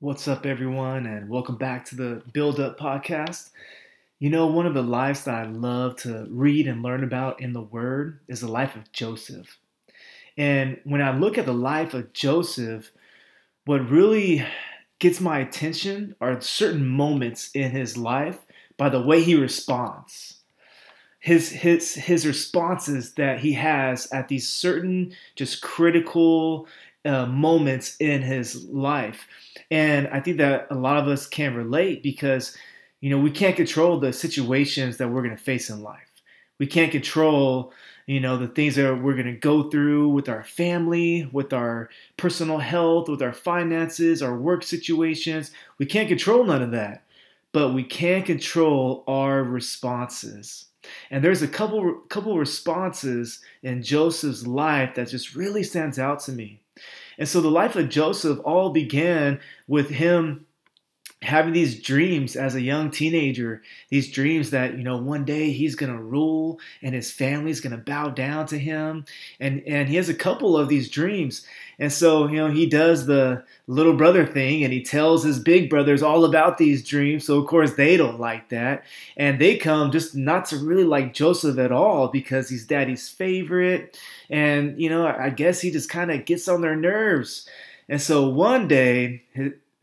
What's up, everyone, and welcome back to the Build Up Podcast. You know, one of the lives that I love to read and learn about in the Word is the life of Joseph. And when I look at the life of Joseph, what really gets my attention are certain moments in his life by the way he responds. His, his, his responses that he has at these certain just critical uh, moments in his life. And I think that a lot of us can relate because, you know, we can't control the situations that we're going to face in life. We can't control, you know, the things that we're going to go through with our family, with our personal health, with our finances, our work situations. We can't control none of that, but we can control our responses. And there's a couple couple responses in Joseph's life that just really stands out to me. And so the life of Joseph all began with him having these dreams as a young teenager these dreams that you know one day he's going to rule and his family's going to bow down to him. And and he has a couple of these dreams. And so you know he does the little brother thing and he tells his big brothers all about these dreams. So of course they don't like that. And they come just not to really like joseph at all because he's daddy's favorite. And you know i guess he just kind of gets on their nerves. And so one day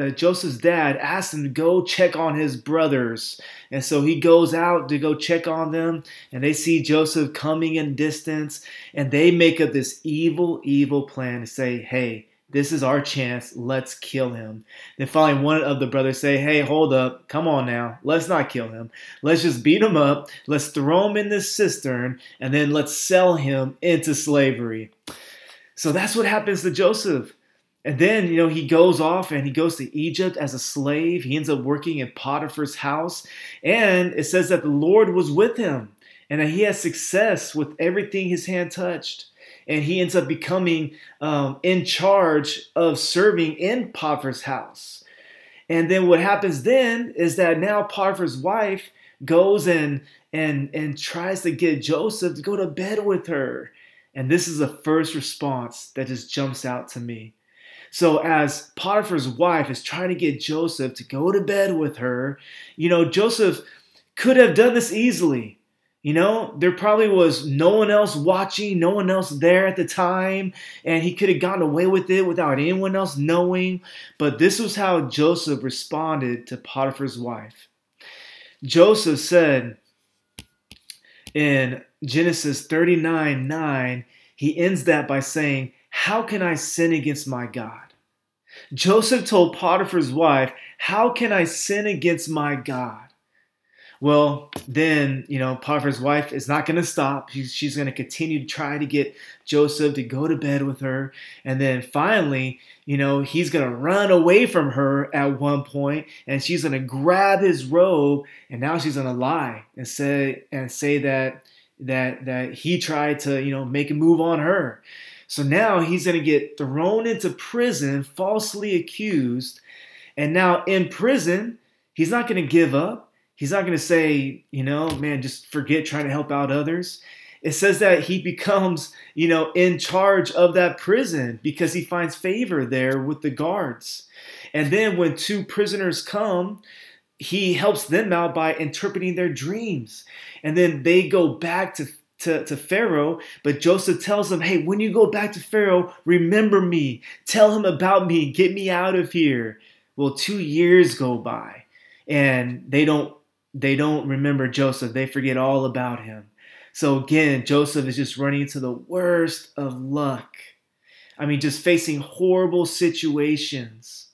uh, Joseph's dad asked him to go check on his brothers. And so he goes out to go check on them, and they see Joseph coming in distance, and they make up this evil, evil plan to say, hey, this is our chance. Let's kill him. Then finally, one of the brothers say, "Hey, hold up! Come on now. Let's not kill him. Let's just beat him up. Let's throw him in this cistern, and then let's sell him into slavery." So that's what happens to Joseph. And then, you know, he goes off and he goes to Egypt as a slave. He ends up working in Potiphar's house. And it says that the Lord was with him and that he has success with everything his hand touched. And he ends up becoming um, in charge of serving in Potiphar's house. And then what happens then is that now Potiphar's wife goes and and and tries to get Joseph to go to bed with her. And this is the first response that just jumps out to me. So as Potiphar's wife is trying to get Joseph to go to bed with her, you know, Joseph could have done this easily. You know, there probably was no one else watching, no one else there at the time, and he could have gotten away with it without anyone else knowing. But this was how Joseph responded to Potiphar's wife. Joseph said in Genesis 39 9, he ends that by saying, how can I sin against my God? Joseph told Potiphar's wife, How can I sin against my God? Well, then, you know, Potiphar's wife is not going to stop. She's, she's going to continue to try to get Joseph to go to bed with her. And then finally, you know, he's going to run away from her at one point and she's going to grab his robe and now she's going to lie and say and say that that that he tried to, you know, make a move on her. So now he's going to get thrown into prison, falsely accused. And now in prison, he's not going to give up. He's not going to say, you know, man, just forget trying to help out others. It says that he becomes, you know, in charge of that prison because he finds favor there with the guards. And then when two prisoners come, he helps them out by interpreting their dreams. And then they go back to to, to Pharaoh, but Joseph tells him, Hey, when you go back to Pharaoh, remember me. Tell him about me. Get me out of here. Well, two years go by and they don't they don't remember Joseph. They forget all about him. So again, Joseph is just running into the worst of luck. I mean, just facing horrible situations.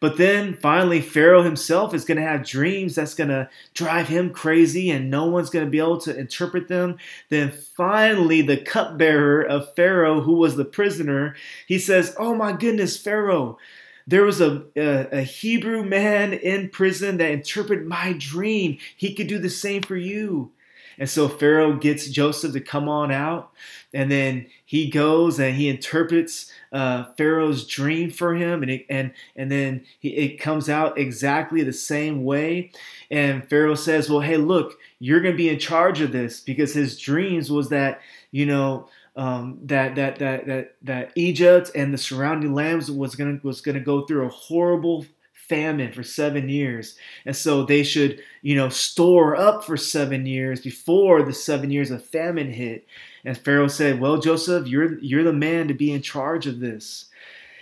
But then finally, Pharaoh himself is going to have dreams that's going to drive him crazy and no one's going to be able to interpret them. Then finally, the cupbearer of Pharaoh, who was the prisoner, he says, Oh my goodness, Pharaoh, there was a, a, a, Hebrew man in prison that interpreted my dream. He could do the same for you. And so Pharaoh gets Joseph to come on out, and then he goes and he interprets uh, Pharaoh's dream for him, and it, and and then he, it comes out exactly the same way. And Pharaoh says, "Well, hey, look, you're going to be in charge of this because his dreams was that you know." Um, that that that that that Egypt and the surrounding lands was gonna was gonna go through a horrible famine for seven years. And so they should, you know, store up for seven years before the seven years of famine hit. And Pharaoh said, Well, Joseph, you're you're the man to be in charge of this.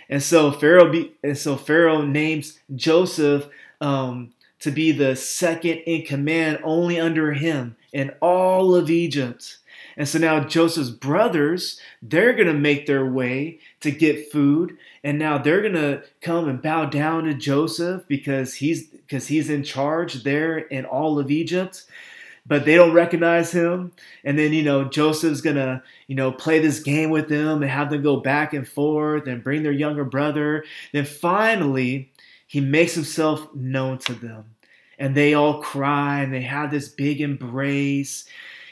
And so Pharaoh be, and so Pharaoh names Joseph um, to be the second in command only under him in all of Egypt. And so now Joseph's brothers, they're going to make their way to get food. And now they're going to come and bow down to Joseph because he's because he's in charge there in all of Egypt. But they don't recognize him. And then, you know, Joseph's to, you know, play this game with them and have them go back and forth and bring their younger brother. Then finally, he makes himself known to them. And they all cry and they have this big embrace.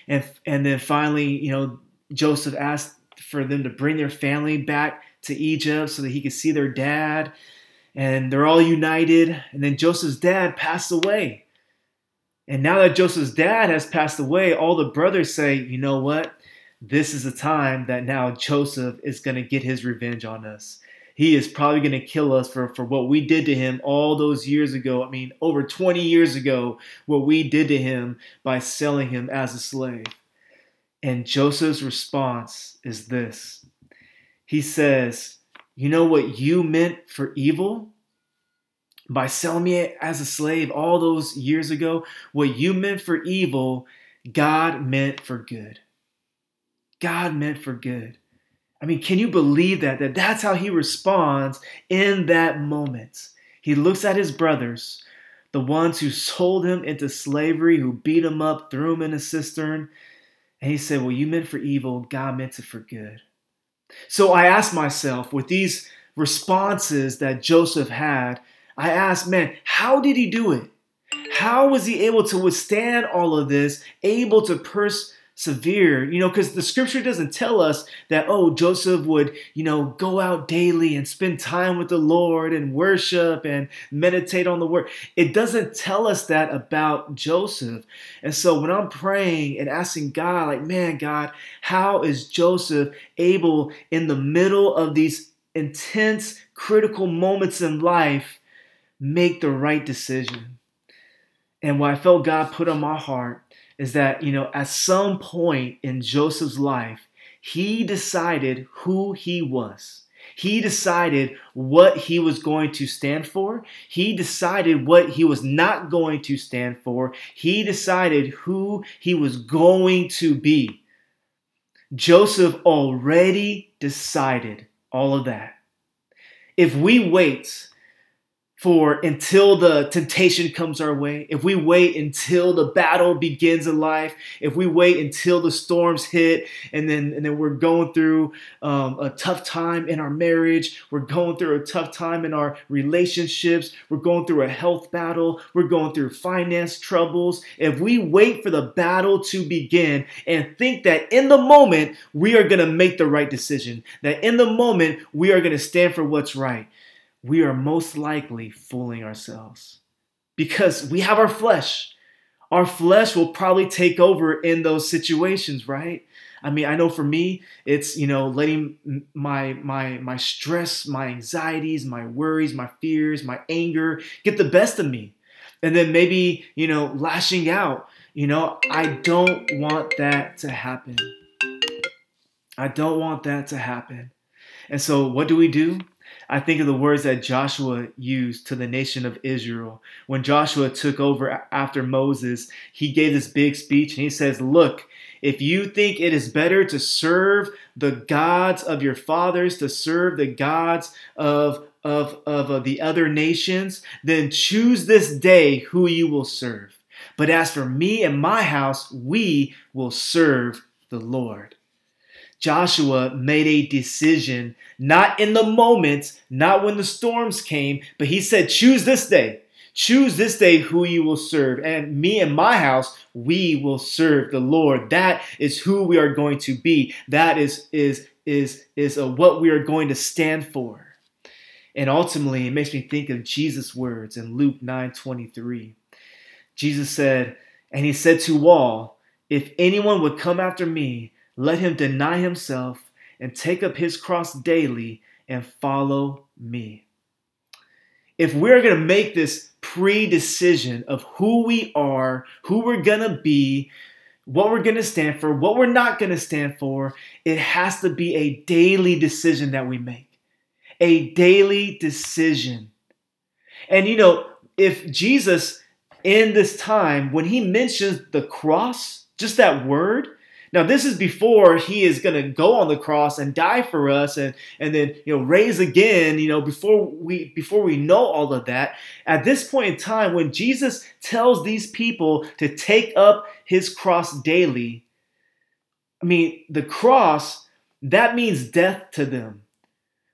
And, and then finally, you know, Joseph asked for them to bring their family back to Egypt so that he could see their dad. And they're all united. And then Joseph's dad passed away. And now that Joseph's dad has passed away, all the brothers say, you know what? This is the time that now Joseph is going to get his revenge on us he is probably going to kill us for, for what we did to him all those years ago. I mean, over 20 years ago, what we did to him by selling him as a slave. And Joseph's response is this He says, You know what you meant for evil? By selling me as a slave all those years ago, what you meant for evil, God meant for good. God meant for good. I mean, can you believe that? That that's how he responds in that moment. He looks at his brothers, the ones who sold him into slavery, who beat him up, threw him in a cistern, and he said, Well, you meant for evil, God meant it for good. So I asked myself, with these responses that Joseph had, I asked, man, how did he do it? How was he able to withstand all of this, able to pers- severe, you know, because the scripture doesn't tell us that, oh, Joseph would, you know, go out daily and spend time with the Lord and worship and meditate on the word. It doesn't tell us that about Joseph. And so when I'm praying and asking God, like, man, God, how is Joseph able in the middle of these intense, critical moments in life make the right decision? And what I felt God put on my heart is that, you know, at some point in Joseph's life, he decided who he was. He decided what he was going to stand for. He decided what he was not going to stand for. He decided who he was going to be. Joseph already decided all of that. If we wait for until the temptation comes our way, if we wait until the battle begins in life, if we wait until the storms hit, and then and then we're going through um, a tough time in our marriage, we're going through a tough time in our relationships, we're going through a health battle, we're going through finance troubles. If we wait for the battle to begin and think that in the moment we are going to make the right decision, that in the moment we are going to stand for what's right we are most likely fooling ourselves because we have our flesh. Our flesh will probably take over in those situations, right? I mean, I know for me, it's you know letting my my my stress, my anxieties, my worries, my fears, my anger get the best of me, and then maybe you know lashing out. You know, I don't want that to happen. I don't want that to happen. And so, what do we do? I think of the words that Joshua used to the nation of Israel. When Joshua took over after Moses, he gave this big speech and he says, Look, if you think it is better to serve the gods of your fathers, to serve the gods of, of, of, the other nations, then choose this day who you will serve. But as for me and my house, we will serve the Lord. Joshua made a decision, not in the moment, not when the storms came, but he said, Choose this day. Choose this day who you will serve. And me and my house, we will serve the Lord. That is who we are going to be. That is, is, is, is what we are going to stand for. And ultimately, it makes me think of Jesus' words in Luke 9 23. Jesus said, And he said to all, If anyone would come after me, let him deny himself and take up his cross daily and follow me. if we're going to make this pre decision of who we are, who we're going to be, what we're going to stand for, what we're not going to stand for, it has to be a daily decision that we make. A daily decision. And you know, if Jesus in this time, when he mentions the cross, just that word, now, this is before he is going to go on the cross and die for us and, and then, you know, raise again, you know, before we before we know all of that. At this point in time, when Jesus tells these people to take up his cross daily, I mean, the cross, that means death to them.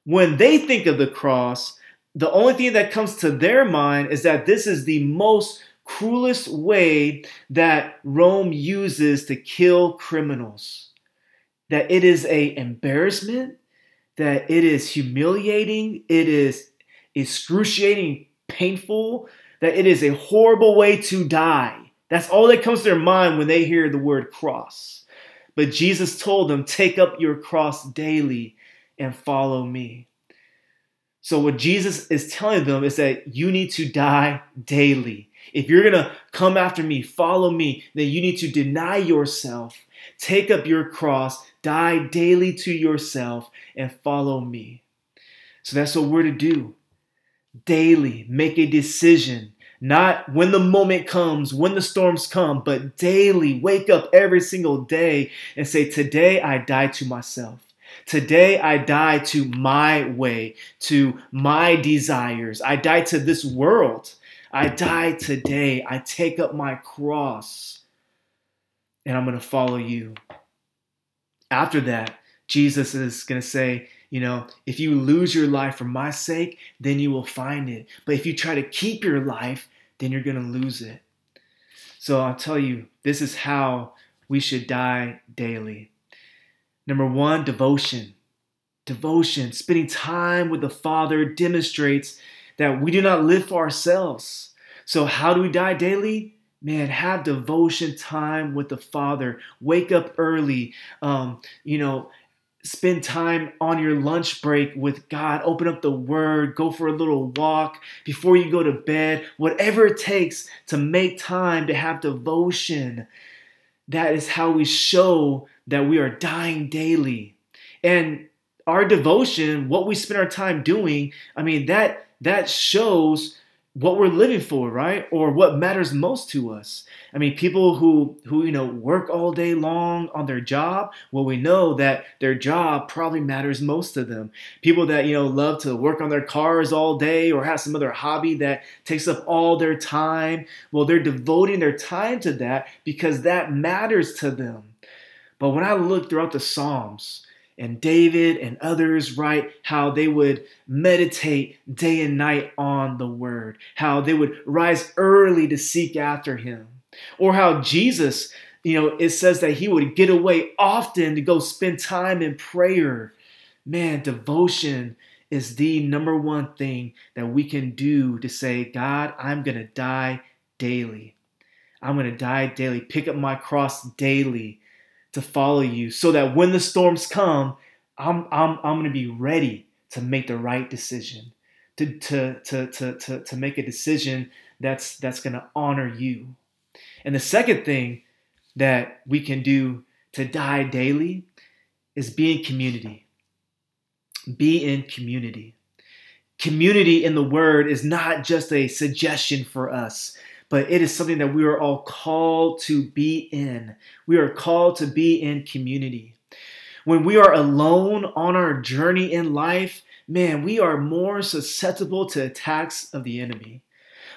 When they think of the cross, the only thing that comes to their mind is that this is the most cruelest way that Rome uses to kill criminals. That it is a embarrassment, that it is humiliating, it is excruciating, painful, that it is a horrible way to die. That's all that comes to their mind when they hear the word cross. But Jesus told them, Take up your cross daily and follow me. So, what Jesus is telling them is that you need to die daily. If you're going to come after me, follow me, then you need to deny yourself, take up your cross, die daily to yourself, and follow me. So that's what we're to do. Daily, make a decision. Not when the moment comes, when the storms come, but daily wake up every single day and say, Today I die to myself. Today I die to my way, to my desires. I die to this world. I die today. I take up my cross and I'm going to follow you. After that, Jesus is going to say, you know, if you lose your life for my sake, then you will find it. But if you try to keep your life, then you're going to lose it. So I'll tell you, this is how we should die daily. Number one, devotion. Devotion, spending time with the Father demonstrates that we do not live for ourselves. So, how do we die daily? Man, have devotion time with the Father. Wake up early. Um, you know, spend time on your lunch break with God. Open up the Word. Go for a little walk before you go to bed. Whatever it takes to make time to have devotion. That is how we show that we are dying daily. And our devotion, what we spend our time doing, I mean, that that shows what we're living for, right? Or what matters most to us. I mean, people who who you know work all day long on their job, well we know that their job probably matters most to them. People that, you know, love to work on their cars all day or have some other hobby that takes up all their time, well they're devoting their time to that because that matters to them. But when I look throughout the Psalms, and David and others write how they would meditate day and night on the word, how they would rise early to seek after him, or how Jesus, you know, it says that he would get away often to go spend time in prayer. Man, devotion is the number one thing that we can do to say, God, I'm going to die daily. I'm going to die daily. Pick up my cross daily to follow you so that when the storms come, I'm, I'm, I'm going to be ready to make the right decision, to, to, to, to, to, to make a decision that's, that's going to honor you. And the second thing that we can do to die daily is be in community. Be in community. Community in the word is not just a suggestion for us but it is something that we are all called to be in. We are called to be in community. When we are alone on our journey in life, man, we are more susceptible to attacks of the enemy.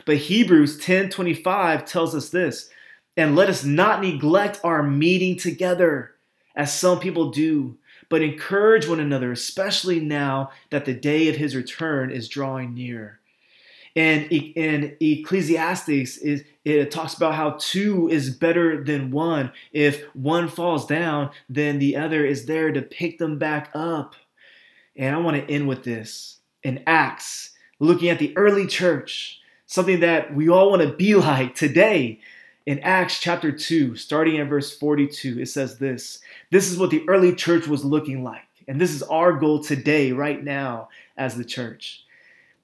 But Hebrews 10:25 tells us this, and let us not neglect our meeting together, as some people do, but encourage one another, especially now that the day of his return is drawing near. And in Ecclesiastes, it talks about how two is better than one. If one falls down, then the other is there to pick them back up. And I want to end with this in Acts, looking at the early church, something that we all want to be like today. In Acts chapter 2, starting in verse 42, it says this This is what the early church was looking like. And this is our goal today, right now, as the church.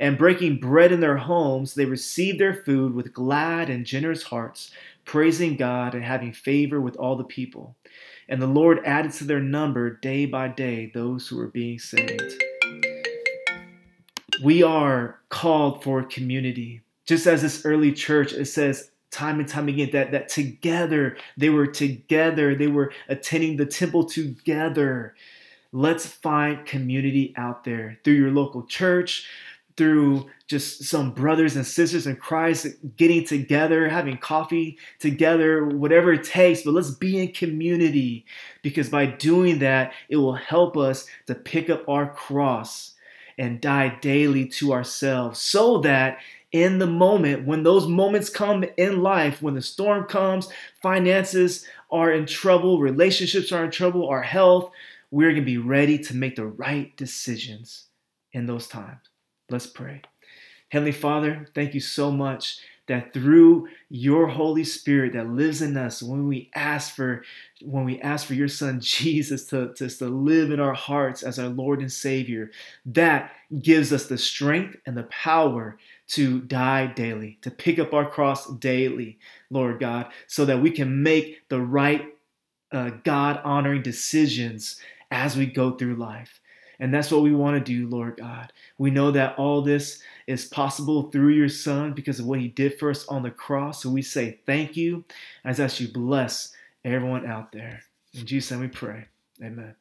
and breaking bread in their homes, they received their food with glad and generous hearts, praising God and having favor with all the people. And the Lord added to their number day by day those who were being saved. We are called for community. Just as this early church, it says time and time again that, that together, they were together, they were attending the temple together. Let's find community out there through your local church, through just some brothers and sisters in Christ getting together, having coffee together, whatever it takes, but let's be in community because by doing that, it will help us to pick up our cross and die daily to ourselves so that in the moment, when those moments come in life, when the storm comes, finances are in trouble, relationships are in trouble, our health, we're going to be ready to make the right decisions in those times. Let's pray. Heavenly Father, thank you so much that through your Holy Spirit that lives in us, when we ask for when we ask for your Son Jesus to, to, to live in our hearts as our Lord and Savior, that gives us the strength and the power to die daily, to pick up our cross daily, Lord God, so that we can make the right uh, God honoring decisions as we go through life. And that's what we want to do, Lord God. We know that all this is possible through your Son because of what He did for us on the cross. So we say thank you. As I ask you bless everyone out there. In Jesus' name we pray. Amen.